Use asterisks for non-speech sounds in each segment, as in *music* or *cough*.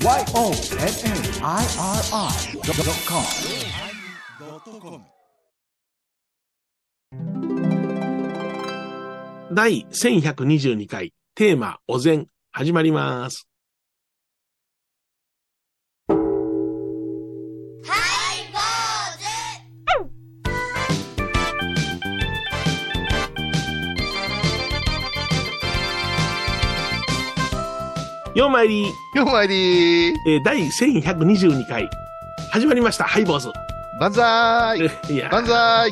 YONNIRI.com 第1122回テーマお膳始まります。ようまいり、ようまいり。ーえー第1122回始まりました。ハイボーズ。万歳。*laughs* いや、万歳。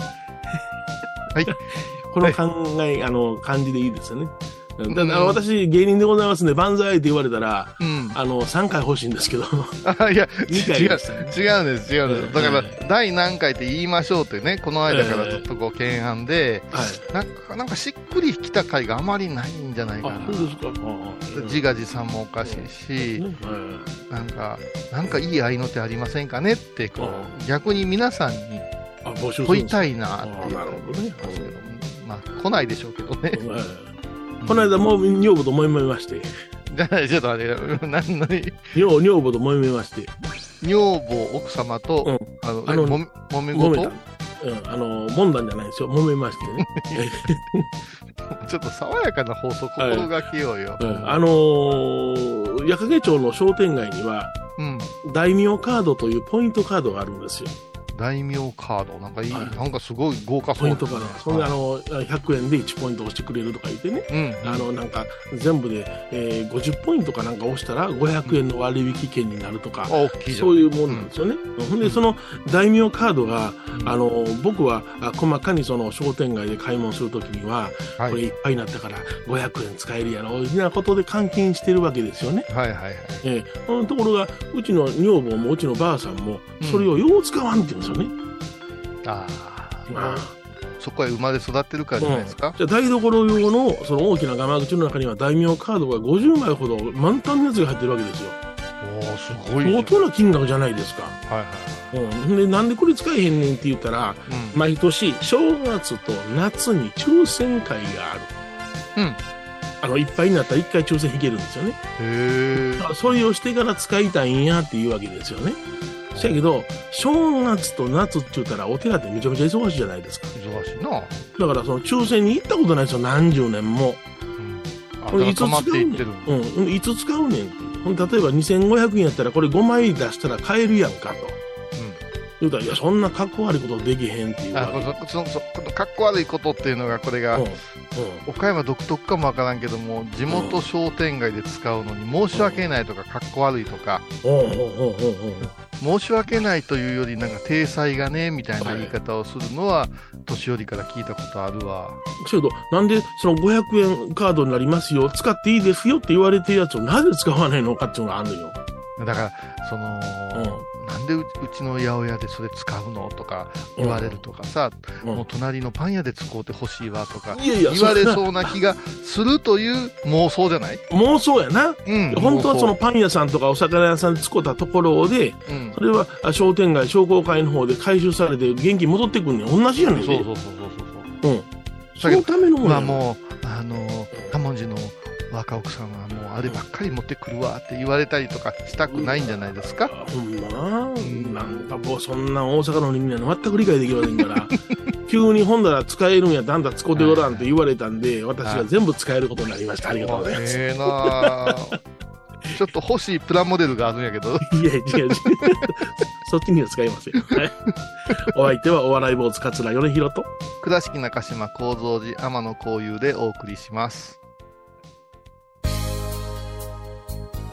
*laughs* この考え、あの、感じでいいですよね。だからうん私、芸人でございますんで、万歳って言われたら、うん。あの、3回欲しいんですけど、あ、いや、2回違う。違うんです、違うんです。だからは、第何回って言いましょうってね、この間からずっとこう、懸案で、はい。なんか、なんかしっくりきた回があまりないんじゃないかあな、。そうですか？あ自画自賛もおかしいし、なんか、なんかいい合いの手ありませんかねって、こう、逆に皆さんにあ、募集する問いんですたいなっていうあなるほどねまあ、来ないでしょうけどね。はいこの間、もう女房と揉めまして、じゃあ、ちょっと待って、何の、女女房と揉めまして、女房、奥様と、うんあの、あのもめ、もめ揉めた。事うん、あの、揉んだんじゃないですよ。揉めましてね。*laughs* ちょっと爽やかな放送心がけようよ。うんあのー、矢掛町の商店街には、うん。大名カードというポイントカードがあるんですよ。大名カード。なんかいい、はいなんかすごい豪華そうポイントカード。そんで、あはいの、100円で1ポイント押してくれるとか言ってね。うん。あの、なんか、全部で、えー50ポイントかなんか押したら500円の割引券になるとかあ、、大きいじゃん。そういうもんなんですよね。ほんで、その大名カードが、うんあ、の、僕はあ細かにその商店街で買い物するときには、はい。これいっぱいになったから500円使えるやろ、みたいなことで換金してるわけですよね。はいはいはい。ええそのところが、うちの女房もうちのばあさんも、それをよう使わんって言うんですよね。あまああ。そこへ生まれ育ってるからじゃないですか？じゃあ台所用のその大きなガマ口の中には大名カードが50枚ほど満タンのやつが入ってるわけですよ。おおすごい。相当な金額じゃないですか。はいはい。うん。で、なんでこれ使えへんねんって言ったら、うん。毎年正月と夏に抽選会がある。うん。あの、いっぱいになったら一回抽選引けるんですよね。へえだ。からそれをしてから使いたいんやっていうわけですよね。そやけど、正月と夏って言ったらお寺ってめちゃめちゃ忙しいじゃないですか。忙しいな。だからその抽選に行ったことないですよ、何十年も。これいつ使うねん。うん。いつ使うねん例えば2500円やったらこれ5枚出したら買えるやんかと。言うたら、いや、そんな格好悪いことできへんっていうあ、その、そこの、かっこ悪いことっていうのが、これが、うんうん。岡山独特かもわからんけども、地元商店街で使うのに申し訳ないとか、かっこ悪いとか、うんうんうんうん。うん申し訳ないというより、なんか、体裁がね、みたいな言い方をするのは、年寄りから聞いたことあるわ。けど、なんでその500円カードになりますよ、使っていいですよって言われてるやつをなぜ使わないのかっていうのがあるのよ。だから、その、なんでううちの八百屋でそれ使うのとか言われるとかさ、うんもう隣のパン屋で使うてほしいわとか、言われそそうな気がするという妄想じゃない？妄想やな。うん。本当はその妄パン屋さんとかお魚屋さんで使ったところで、想うんそ。れはあ商店街、商工会の方で回収されて現金戻ってくんねん。同じやねんで。そうそうそうそうそう。うん。そのためのもんやまあもう、あの、カモンジの若奥さんはあればっかり持ってくるわって言われたりとかしたくないんじゃないですか？ほんまな。なんかもうそんな大阪の人間は全く理解できませんから、*laughs* 急にほんだら使えるんやったらあんた使うてごらんって言われたんで、私が全部使えることになりました。ありがとうございます。ええなあちょっと欲しいプラモデルがあるんやけど、*laughs* いや、違う違う。そっちには使いません。はい。お相手はお笑い坊主桂米広と。倉敷中島幸三寺天野幸雄でお送りします。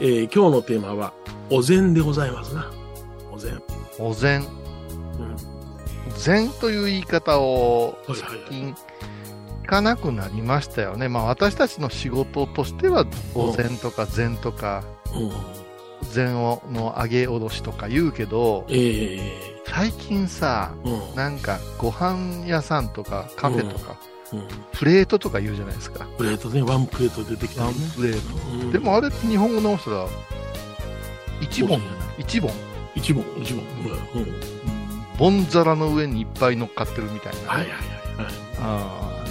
えー今日のテーマは、お膳でございますな。お膳。お膳。うん。禅という言い方を最近聞かなくなりましたよね。まあ私たちの仕事としては、お膳とか禅とか、うん。禅をの上げ下ろしとか言うけど、え最近さ、えうん。なんかご飯屋さんとかカフェとか、うん。プレートとか言うじゃないですか。プレートね、ワンプレート出てきたワン。プレート。うんでもあれって日本語直したら、一本じゃない一本一問、一問。うん。うん。ボン皿の上にいっぱい乗っかってるみたいな。はいはいはいはい。あー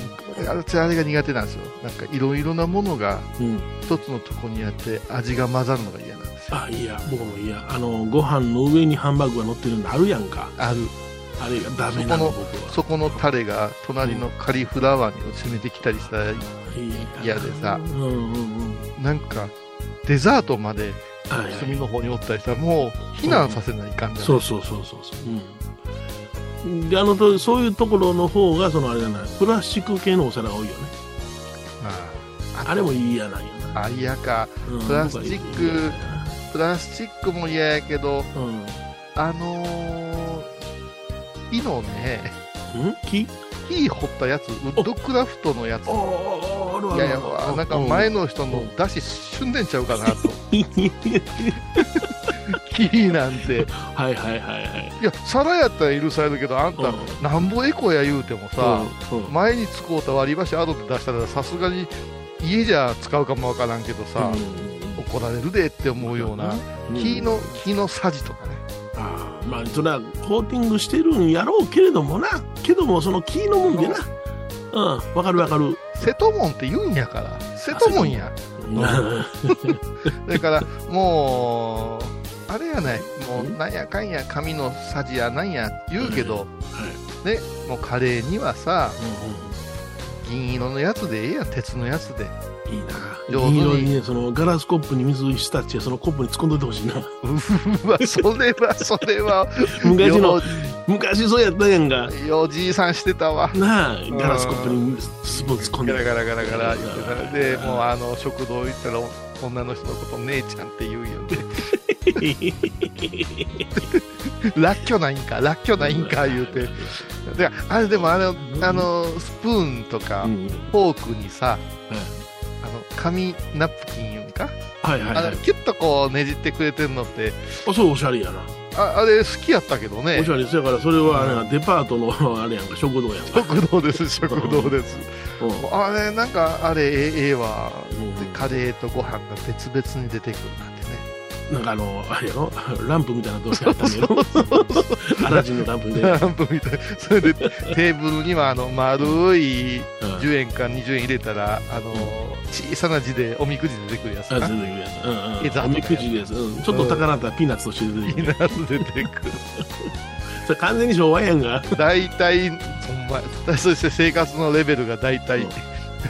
私あれが苦手なんですよ。なんかいろいろなものがうん。一つのとこにあって味が混ざるのが嫌なんですよ。あ、いや、僕もいや。あの、ご飯の上にハンバーグが乗ってるのあるやんか。ある。あれがダメなの、そこ僕は。そこのタレが隣のカリフラワーに攻めてきたりしたら、嫌でさうんうんうん。なんかデザートまで隅の方におったりしたら、もう避難させないかんじゃない？そうそうそうそうそう。うん。で、あのと、そういうところの方が、そのあれじゃない、プラスチック系のお皿が多いよね。ああれも嫌なんよな。あ嫌か。うんプラスチックプラスチックも嫌やけど、うん。あのー、木のね、うん？木？木掘ったやつ、ウッドクラフトのやつ。いやいや、なんか前の人の出汁旬でんちゃうかなと。*laughs* 木なんて。はいはいはいはい。いや、皿やったら許されるけど、あんた、うんなんぼエコや言うてもさ、前に使うた割り箸アドで出したら、さすがに家じゃ使うかもわからんけどさ、怒られるでって思うような、うん木の、木のさじとかね。まあそれはコーティングしてるんやろうけれどもな。けどもその木のもんでな。う。ん。わかるわかる。瀬戸門って言うんやから。瀬戸門や。*laughs* だから、もう、あれやない。もう、なんやかんや、紙のさじやなんや言うけど、ね、もうカレーにはさ、銀色のやつでええやん、鉄のやつで。いいな上手に銀色にねそのガラスコップに水浸ってそのコップに突っ込んどいてほしいな *laughs* うわ、それは、それは、*laughs* 昔のよ昔そうやったやんかよじいさんしてたわ。なあガラスコップにスプーン突っ込んでガラガラガラガラ言ってたらで、もうあの、食堂行ったら、女の人のこと姉ちゃんって言うよね。*laughs* *laughs* らっきょないんか、らっきょないんか言うて。で、あれでもあの、あの、スプーンとかう、ん。フォークにさ、あの、紙ナプキン言うんか、はいはいキュッとこうねじってくれてんのって、あそうおしゃれやな。ああれ好きやったけどね。おし。ゃれ。ですだからそれはあれやデパートのあれやんか食堂やんか。食堂です、食堂です。うん。あれ、なんか、あれ、ええええわ。うん。でカレーとご飯が別々に出てくるな。なんかあの、あれやろ？*laughs* ランプみたいなどうせあったんやろ？アラジンのランプみたいな。ランプみたいな。それで、テーブルには、あの、丸いうん10円か20円入れたら、あの、小さな字でおみくじ出てくるやつ。出てくるやつ。うんうん。おみくじです。うん。ちょっと高なったらピーナッツとして出てくる。ピーナッツ出てくる。それ完全に昭和やんが。大体、ほんま、そして生活のレベルが大体、飲み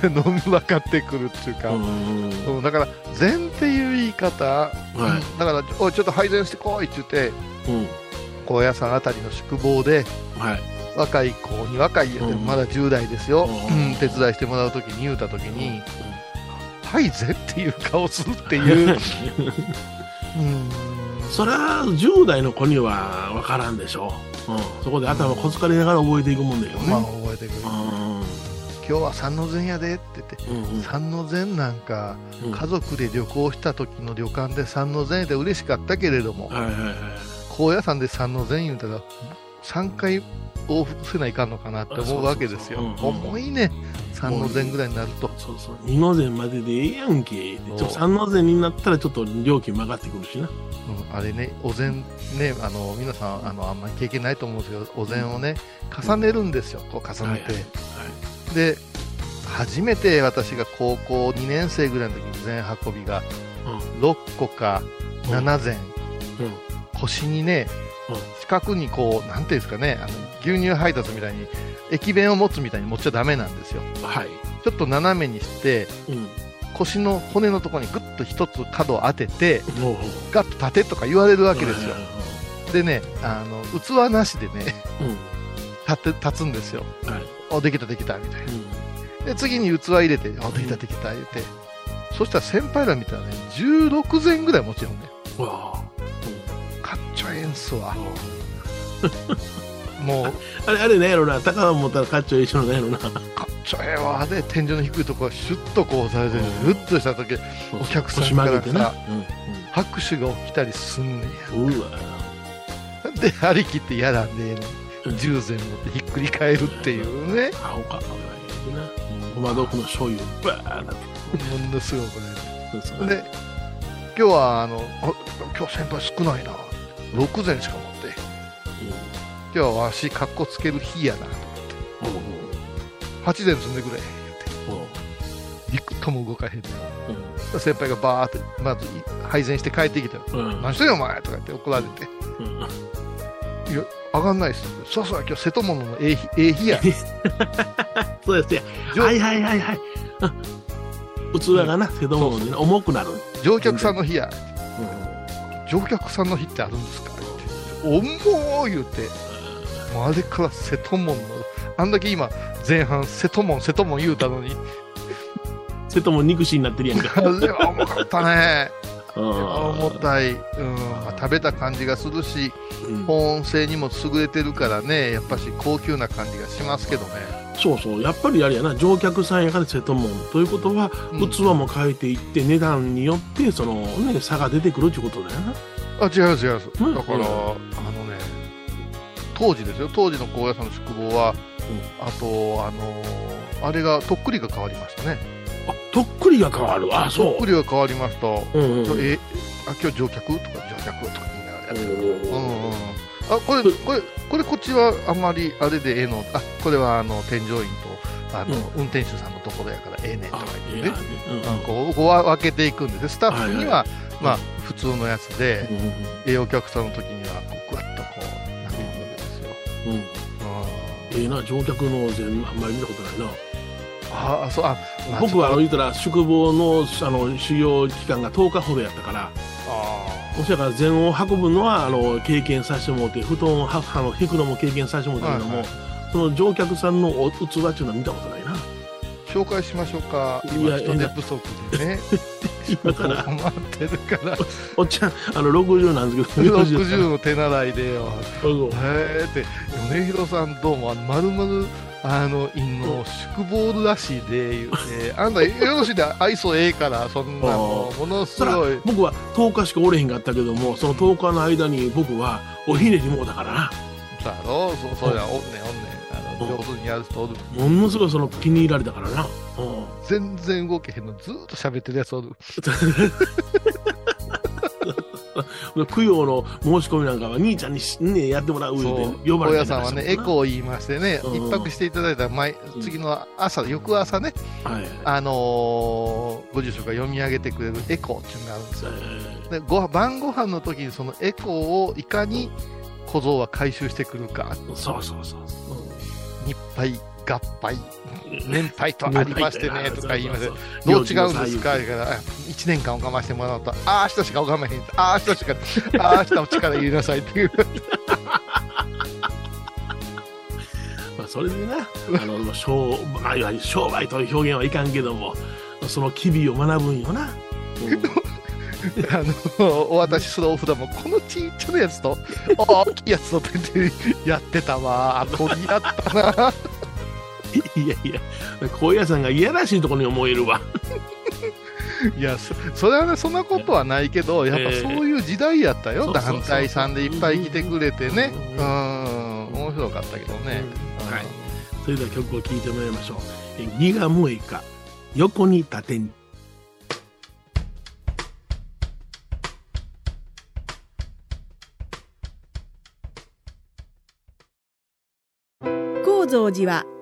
*laughs* 分かってくるっていうか、うん。うんだから、禅っていう言い方、はいだから、おい、ちょっと配膳してこいって言って、うん。高野山あたりの宿坊で、はい。若い子に若いやでうんまだ10代ですよ、うんうん手伝いしてもらうときに言うたときに、はいぜっていう顔するっていう、*laughs* うん、そりゃ、10代の子には分からんでしょう。うん。そこで頭こつかりながら覚えていくもんだよね。まあ覚えてくる、う今日は三の禅やでって言って、ん。うん。三の禅なんか、うん家族で旅行した時の旅館で三の禅で嬉しかったけれども、はいはいはい。高野山で三の禅言うたら、3回往復せないかんのかなって思うわけですよ。重いね、三の禅ぐらいになると。そうそう。二の膳まででええやんけ。三の膳になったらちょっと料金も上がってくるしな。うん、あれね、お膳ね、あの皆さんあのあんまり経験ないと思うんですけど、お膳をね、重ねるんですよ、こう重ねて。はいはいで、初めて私が高校2年生ぐらいの時に膳運びが6個か7膳、うん。うん。腰にねうん、四角にこう、なんていうんですかね、あの牛乳配達みたいに、駅弁を持つみたいに持っちゃダメなんですよ。はい。ちょっと斜めにして、うん。腰の骨のところにぐっと一つ角を当てて、ガッと立てとか言われるわけですよでね、あの器なしでね、はい立って立つんですよ。うん。はい。お、できたできたみたいな。うん。で、次に器入れて、あ、できたできた言うて。そしたら先輩ら見たらね、16膳ぐらいもちろんね、うわあかっちょええんすわう。んもう、あれ、あれなんやろな、高は持ったらカッチョ一緒のなんやろな。かっちょええわ。で、天井の低いところシュッとこうされて、うんふっとした時、お客さん腰曲げてな。拍手が起きたりすんねうん。うん。うわや。で、張り切ってやらんでええのに。10膳持ってひっくり返るっていうね。あ、おか、お前な。ごま豆腐の醤油、バーなって。ものすごくね。そうそうで、今日は、あの、あ今日先輩少ないな。6膳しか持って。今日はわし、かっこつける日やな。うんうん8膳積んでくれ。とも動かへんねん先輩がバーってまず配膳して帰ってきてうん。うん。何してんよお前とか言って怒られてうん上がんないっす。そうそう今日瀬戸物のええ日ええ日や。*laughs* そうですね。上はいはいはいはい。うん器がな、瀬戸物にな重くなる。乗客さんの日や。うん乗客さんの日ってあるんですか？重ー言うて。もうあれから瀬戸門のあんだけ今前半瀬戸門瀬戸門言うたのに。瀬戸物憎しになってるやんか。*laughs* あれは重かったね。うん重たい、うんまあ、食べた感じがするしうん。保温性にも優れてるからね。やっぱし高級な感じがしますけどね、そうそう。やっぱりあれやな、乗客さんやから瀬戸物。ということは、うん。器も変えていって、値段によって、そのね、差が出てくるってことだよな。あ違います違います、うん。だから、うんあのね当時ですよ。当時の高野山の宿坊は、あとあのーあれがとっくりが変わりましたねあ、とっくりが変わる。あ、とそっくりが変わりました、う。うんうん。えあ今日乗客とか乗客とか言いながらやってる。あこれこれこれこっちはあんまりあれでええの？あこれはあの添乗員とあの、うん。運転手さんのところやからええねんとかあ言ってね。うんこうこう分けていくんで。すねスタッフには、はいまあ普通のやつで、うんうんええお客さんの時にはこうグワッとこう投げるわけですよ、うんうん。うんええな、乗客の全あんまり見たことないな。ああそうあ、まあ僕は言ったら宿坊のあの修行期間が10日ほどやったから、とあそやから禅を運ぶのはあの経験させてもらって、布団をはあの引くのも経験させてもらったけども、はいその乗客さんのお器っていうのは見たことないな。ー紹介しましょうか。いや今人手不足でね。今から、困ってるから。おっちゃん、あの60なんですけど、60の手習いでよ。へえって。米広さんどうもあの丸々あの陰の宿坊らしいで言うてあんたよろしいで愛想ええからそんなのものすごい。僕は10日しかおれへんかったけども、その10日の間に僕はおひねりもうだからな。さやろ？そうそうやおんねんおんねん。あのうん。上手にやる人おる。ものすごいその気に入られたからな。うん。全然動けへんの。ずーっと喋ってるやつおる *laughs* 供養の申し込みなんかは兄ちゃんにしねやってもらうう呼ばれ大家さんはねエー、コー言いましてねうん。一泊していただいたら毎次の朝翌朝ねはい。あのーご住職が読み上げてくれるエコーっていうのがあるんですよ。えでご晩ご飯の時にそのエコーをいかに小僧は回収してくるか。ーそうそうそう。日配合杯年配とありましてね *laughs* とか言いましてそうどう違うんですか？言うから1年間拝ましてもらうと。ああ明日しか拝まへん。ああ明日しか *laughs* ああ明日も力入れなさいっていう。*laughs* まあ、それでな、あの、商まあいわゆる商売という表現はいかんけども、その機微を学ぶんよな。あのお渡しするお札もこのちっちゃなやつと大きいやつとやってたわ。取り合ったないやいや、高野山がいやらしいところに思えるわ。*laughs* いやそそれはねそんなことはないけどやっぱええそういう時代やったよ、そうそうそう。団体さんでいっぱい来てくれてね。ううん。ん面白かったけどね、うん。はい。それでは曲を聴いてもらいましょう。えギガモエカ、横に縦に。高蔵寺は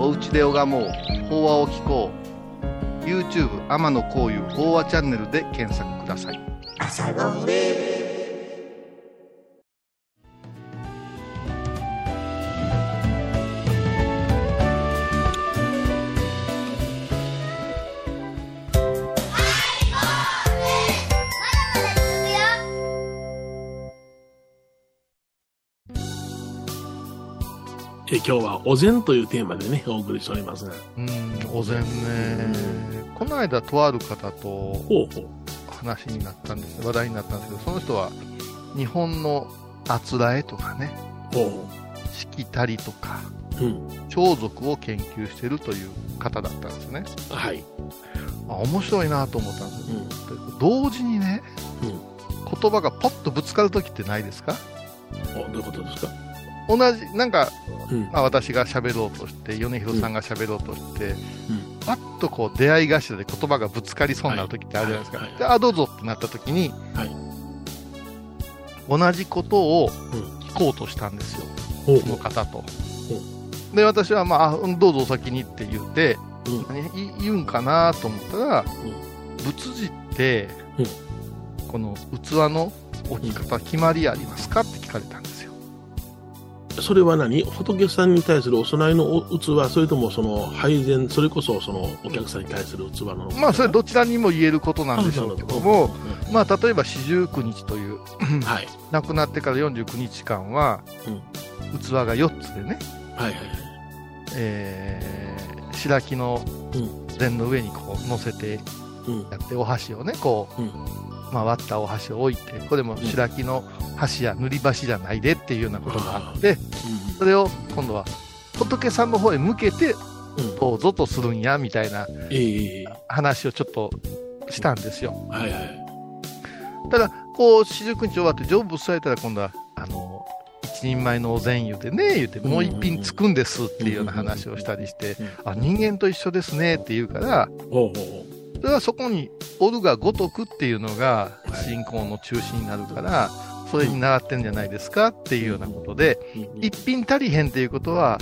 おうちで拝もう法話を聞こう」YouTube 天野幸雄法話チャンネルで検索くださいえ今日はお膳というテーマでね、お送りしておりますが。うんお膳ねこの間とある方と。話になったんです話題になったんですけどその人は日本のあつらえとかねしきたりとかう。うん。装束を研究しているという方だったんですねはい。あ面白いなと思ったんですよ。うん。同時にね、う言葉がポッとぶつかるときってないですか？おどういうことですか？同じ、なんか、うん。まあ、私が喋ろうとして、米広さんが喋ろうとして、うん。パッとこう出会い頭で言葉がぶつかりそうになるときってあるじゃないですか。はいはいで、あ、どうぞってなったときに、はい。同じことをん聞こうとしたんですよ、ほう。その方と。で、私は、まあどうぞお先にって言って、うん。言うんかなと思ったら、仏事って、この器の置き方決まりありますかって聞かれたんですよ。それは何？仏さんに対するお供えのお器、それともその配膳、それこそそのお客さんに対する器の。まあ、それどちらにも言えることなんでしょうけども、うんまあ、例えば四十九日という、はい。*laughs* 亡くなってから49日間は、器が4つでね、はいはいはい。えー白木の膳の上にこう乗せてうん。やって、お箸をね、こう、うんまあ、割ったお箸を置いて、これも白木の箸や塗り箸じゃないでっていうようなことがあって、それを今度は仏さんの方へ向けてうん。どうぞとするんや、みたいなええ話をちょっとしたんですよ。はいはい。ただ、こう、四十九日終わって成仏されたら今度は、あの、一人前のお膳言うてね、言うて、もう一品つくんですっていうような話をしたりして、あ、人間と一緒ですねって言うから、ほうほそれはそこに、おるが如くっていうのが信仰の中心になるから、それに習ってんじゃないですかっていうようなことで、う。一品足りへんっていうことは、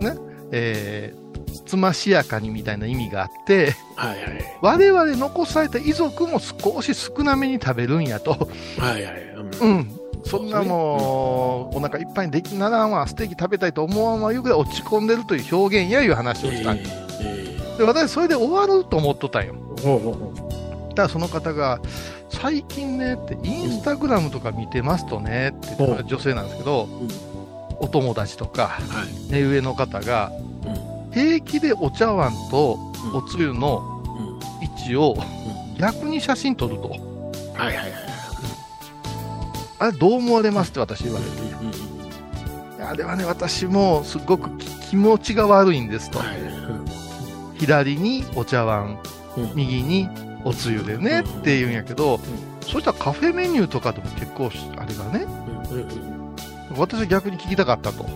ね、えー、つましやかにみたいな意味があって、はいはい。我々残された遺族も少し少なめに食べるんやと。はいはい。うん。そんなもう、お腹いっぱいにできならんわ、ステーキ食べたいと思わんわ、いうぐらい落ち込んでるという表現やいう話をしたんです。えで、私それで終わると思っとったんよ。えほうほうほただその方が、最近ねって、インスタグラムとか見てますとねって言って、うん女性なんですけど、うんお友達とか、う。はい。目上の方が、うん。平気でお茶碗とうんおつゆのうん。位置を逆に写真撮ると。はいはいはい。あれどう思われますって私言われて。あれはね、私もすごくき気持ちが悪いんですと。はい。左にお茶碗、うん。右におつゆでねうんって言うんやけど、そうしたらカフェメニューとかでも結構し、あれがね。私は逆に聞きたかったと。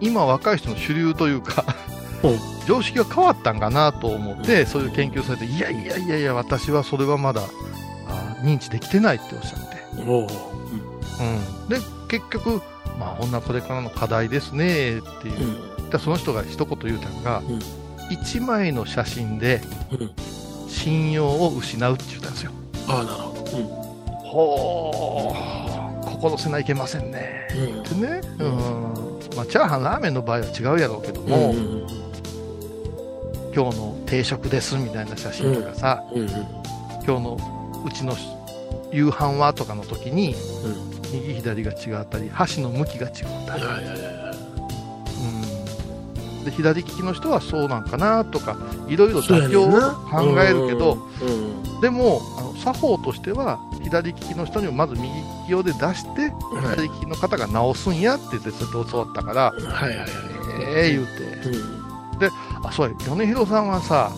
今若い人の主流というかうん、常識が変わったんかなと思って、そういう研究されて、いやいやいやいや、私はそれはまだあ認知できてないっておっしゃって。ほうん。で、結局、まあ、ほんなこれからの課題ですねっていうう。。うん。でその人が一言言うたのが、うん1枚の写真でうん。信用を失うって言ったんですよ。ああ、なるほど。ほー、心せないけませんね。うん。ってね、うん。まあ、チャーハン、ラーメンの場合は違うやろうけどうん。も、うん。今日の定食ですみたいな写真とかさ、うん。今日のうちの夕飯はとかの時に、うん。右左が違ったり、箸の向きが違ったり、で、左利きの人はそうなんかなとか、いろいろ妥協を考えるけど、うん。でも、あの作法としては、左利きの人にもまず右利き用で出して、はい左利きの方が直すんやって言っ教わったから、はいはいはい。ええ言うて、うん。あ、そうや、米広さんはさ、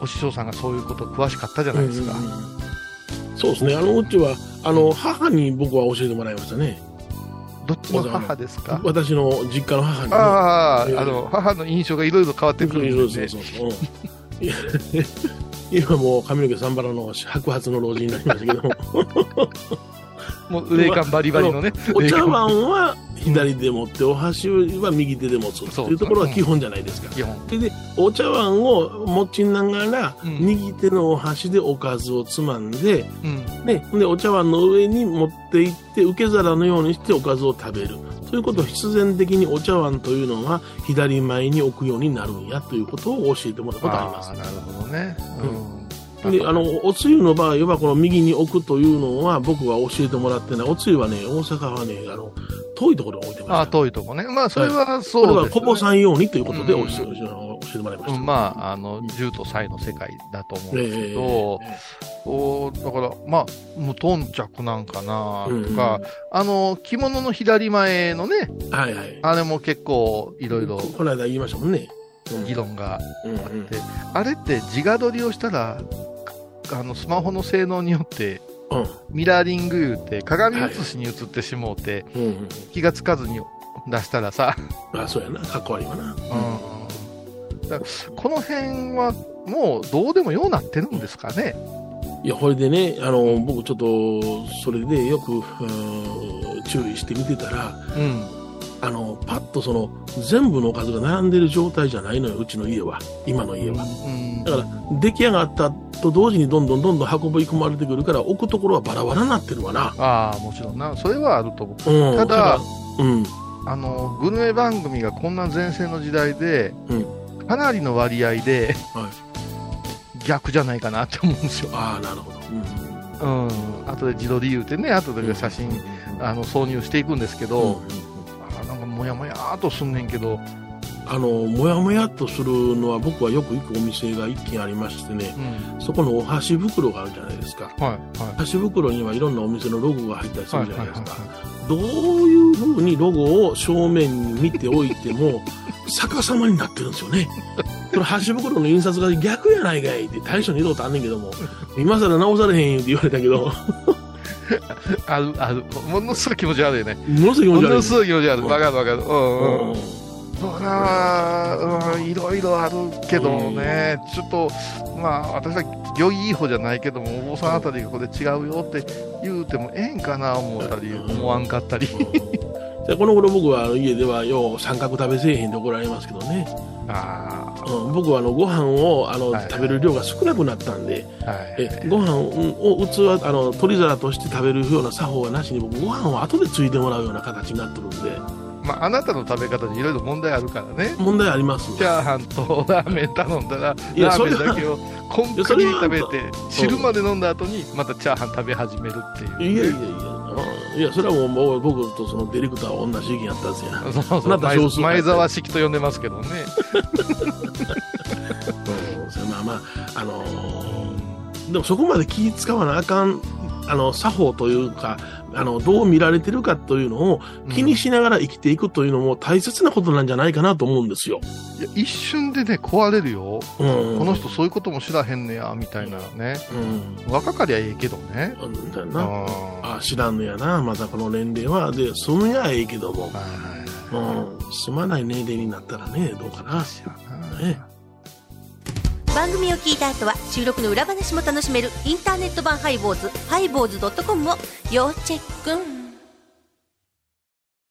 お師匠さんがそういうこと詳しかったじゃないですか。そうですね。あの、うちは、あの、母に僕は教えてもらいましたね。どっちの母ですか？私の実家の母にね。ああ、ええあの、母の印象がいろいろ変わってくるんで、そうそうそう。うんいや今もう髪の毛サンバラの白髪の老人になりましたけども、*laughs* もう霊感バリバリのね。お茶碗は左で持って、お箸は右手で持つというところが基本じゃないですか。基本。でで、お茶碗を持ちながら、うん右手のお箸でおかずをつまんで、うん。ね、で、お茶碗の上に持っていって、受け皿のようにしておかずを食べる。そういうことを必然的にお茶碗というのが左前に置くようになるんやということを教えてもらったことありますあ。なるほどね。うん。で、あの、おつゆの場合は、この右に置くというのは、僕は教えてもらってない。おつゆはね、大阪はね、あの、遠いところに置いてました。あ遠いとこね。まあ、それはそうです、ね。はこぼさんようにということでうん教えてもらいました。うん、まあ、あの、銃とサイの世界だと思うんですけえど、こうだから、まあ、無頓着なんかなうんとか、あの、着物の左前のね、はいはい。あれも結構いろいろ、この間言いましたもんね。議論がうんうんあって、あれって自画撮りをしたら、あのスマホの性能によって、うんミラーリング言うて、鏡写しに映ってしもうて、うんうん気がつかずに出したらさ、あそうやなかっこ悪いわな、だからこの辺はもうどうでもようなってるんですかね。いや、これでね、あの、僕ちょっと、それでよく、うん注意して見てたら、うん。あの、パッとその、全部の数が並んでる状態じゃないのよ、うちの家は。今の家は。うんだから、出来上がったと同時にどんどんどんどん運び込まれてくるから、置くところはバラバラになってるわな。ああ、もちろんな。それはあると思う。うん。ただうん。あの、グルメ番組がこんな前世の時代で、うんかなりの割合で、はい逆じゃないかなって思うんですよ。ああ、なるほど。うん。うん。後で自撮り言うてね、後で写真、あの、挿入していくんですけど、うんあなんかもやもやーっとすんねんけど、あの、もやもやっとするのは、僕はよく行くお店が一軒ありましてね、うん。そこのお箸袋があるじゃないですか。はい、はい。箸袋にはいろんなお店のロゴが入ったりするじゃないですか。どういうふうにロゴを正面に見ておいても、逆さまになってるんですよね。*laughs* これ箸袋の印刷が逆やないかいって大将に言うことあんねんけども、今更直されへんって言われたけど、*laughs* ある、ある。ものすごい気持ち悪いね。ものすごい気持ち悪い。ものすごい気持ち悪い。わかるわかる。うんうん。うんだから、うん、いろいろあるけどね、ちょっと、まあ、私は良いいい方じゃないけども、お坊さんあたりがこれ違うよって言うてもええんかな思ったり、思わんかったり。*laughs* でこの頃僕は家ではよう三角食べせえへんで怒られますけどね、あうん、僕はあのご飯をあの、はい食べる量が少なくなったんで、あ、はい。えご飯を器あの取り皿として食べるような作法はなしに僕ご飯を後でついてもらうような形になってるんでまあ、あなたの食べ方にいろいろ問題あるからね。問題ありますチャーハンとラーメン頼んだら、ラーメンだけをこんくり食べて、汁まで飲んだ後に、またチャーハン食べ始めるっていう。いやいやいや、うんいやそれはもう僕とそのディレクターは同じ意見やったんですよな、*laughs* そうそうあなた少数前前沢式と呼んでますけどね。*laughs* まあまああのーでもそこまで気使わなあかんあの作法というかあのどう見られてるかというのを気にしながら生きていくというのも大切なことなんじゃないかなと思うんですよ。いや一瞬でね、壊れるよ。うん、この人そういうことも知らへんねや、みたいなね。うん。若かりゃええけどね。うん。だようんな。あ知らんのやな。またこの年齢は。で済むやええけども、はいうん、済まない年齢になったらねどうかな。ね番組を聞いた後は収録の裏話も楽しめるインターネット版ハイボーズハイボーズドットコムを要チェック。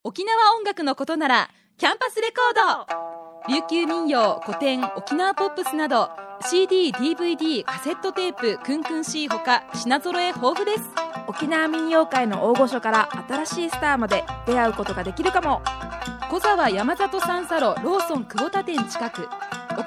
沖縄音楽のことならキャンパスレコード。琉球民謡古典沖縄ポップスなど CD、DVD、カセットテープクンクン C ほか品揃え豊富です。沖縄民謡界の大御所から新しいスターまで出会うことができるかも。小沢山里三佐路ローソン久保田店近く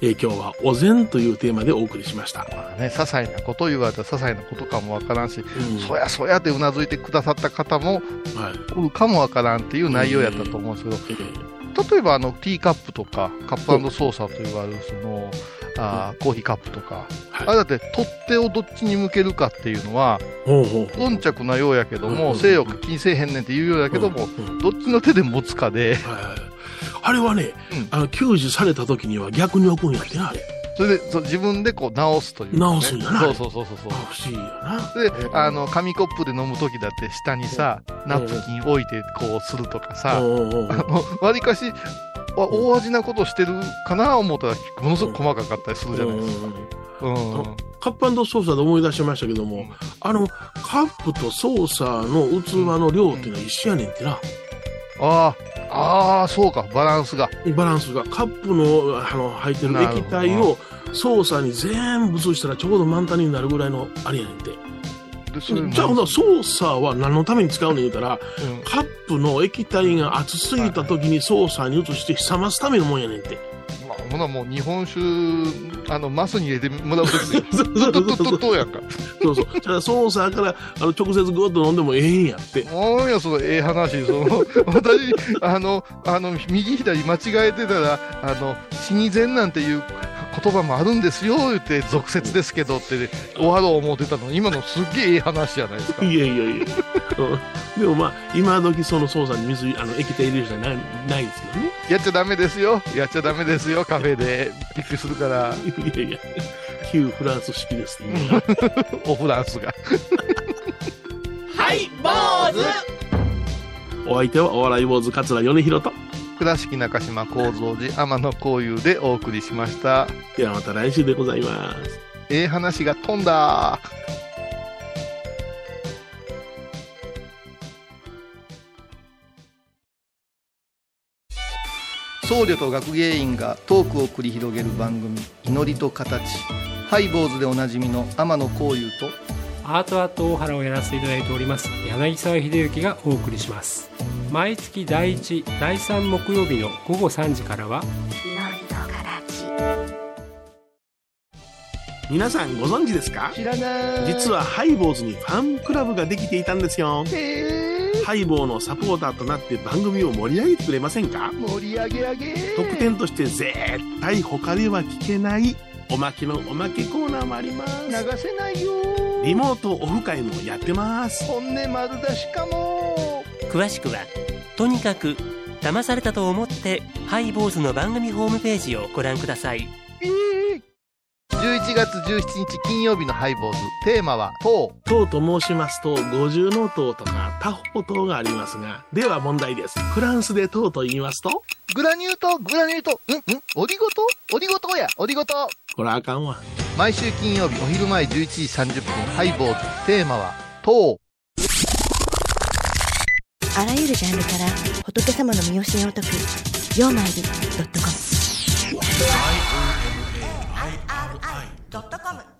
えー今日はお膳というテーマでお送りしました。まあね、些細なこと言われたら些細なことかもわからんし、うん。そやそやってうなずいてくださった方もはい。おるかもわからんっていう内容やったと思うんですけど、例えばあのティーカップとかカップソーサーと言われるその、あーコーヒーカップとか、はい。あれだって取っ手をどっちに向けるかっていうのは、頓着なようやけども、うん西洋気にせえへんねんって言うようやけども、うんどっちの手で持つかで、はいはいあれはね、うんあの、救助された時には逆に置くんやってな、あれ。それでそう自分でこう直すという、ね。直すんやなそうそうそうそうそう。不思議やな。で、あの、紙コップで飲むときだって下にさ、ナプキン置いてこうするとかさ、あの、わりかし、わ大味なことしてるかな思ったら、ものすごく細かかったりするじゃないですか。うん。カップソーサーで思い出しましたけども、あの、カップとソーサーの器の量っていうのは一緒やねんってな。ああ、ああ、そうか、バランスが。バランスが。カップの、あの、入ってる液体をソーサーに全部移したらちょうど満タンになるぐらいのあれやねんて。じゃあ、ほな、ソーサーは何のために使うの言うたら、うんカップの液体が熱すぎた時にソーサーに移して冷ますためのもんやねんって。まあ、ほなもう日本酒、あの、マスに入れてもらうときで、*laughs* そうそうそうとっとやんか。そうそう。じゃあ、ソーサーからあの直接グッと飲んでもええんやって。もうよ、そのええ話。その、私、あの、あの、右左間違えてたら、あの、死に善なんていう言葉もあるんですよ、言って、俗説ですけどって、終わろう思ってたの。今のすっげえええ話じゃないですか。*laughs* いやいやいや。うんでもまあ、今時そのソーサーに水、あの、液体入れる人はないないですけどね。やっちゃダメですよ。やっちゃダメですよ、カフェで。びっくりするから、いやいや。旧フランス式ですね。*laughs* オフランスが。はい坊主お相手はお笑い坊主桂米広と。倉敷中島幸三寺天野幸雄でお送りしました。ではまた来週でございます。ええ話が飛んだ。僧侶と学芸員がトークを繰り広げる番組「祈りと形」ハイボーズでおなじみの天野幸雄とアートアート大原をやらせていただいております柳沢秀幸がお送りします。毎月第1第3木曜日の午後3時からは皆さんご存知ですか？知らない。実はハイボーズにファンクラブができていたんですよ。ハイボーのサポーターとなって番組を盛り上げてくれませんか？盛り上げ上げ。特典として絶対他では聞けないおまけのおまけコーナーもあります。流せないよリモートオフ会もやってます。本音丸出しかも。詳しくはとにかく騙されたと思ってハイボーズの番組ホームページをご覧ください。11月17日金曜日のハイボーズテーマは「糖糖と申しますと五重の糖とか多宝糖がありますが、では問題です。フランスで糖と言いますと？グラニュー糖グラニュー糖んん。オリゴ糖オリゴ糖やオリゴ糖これあかんわ。毎週金曜日お昼前11時30分ハイボーズテーマは「糖あらゆるジャンルから仏様の身教えを解く「曜マイルドットコム」ドットコム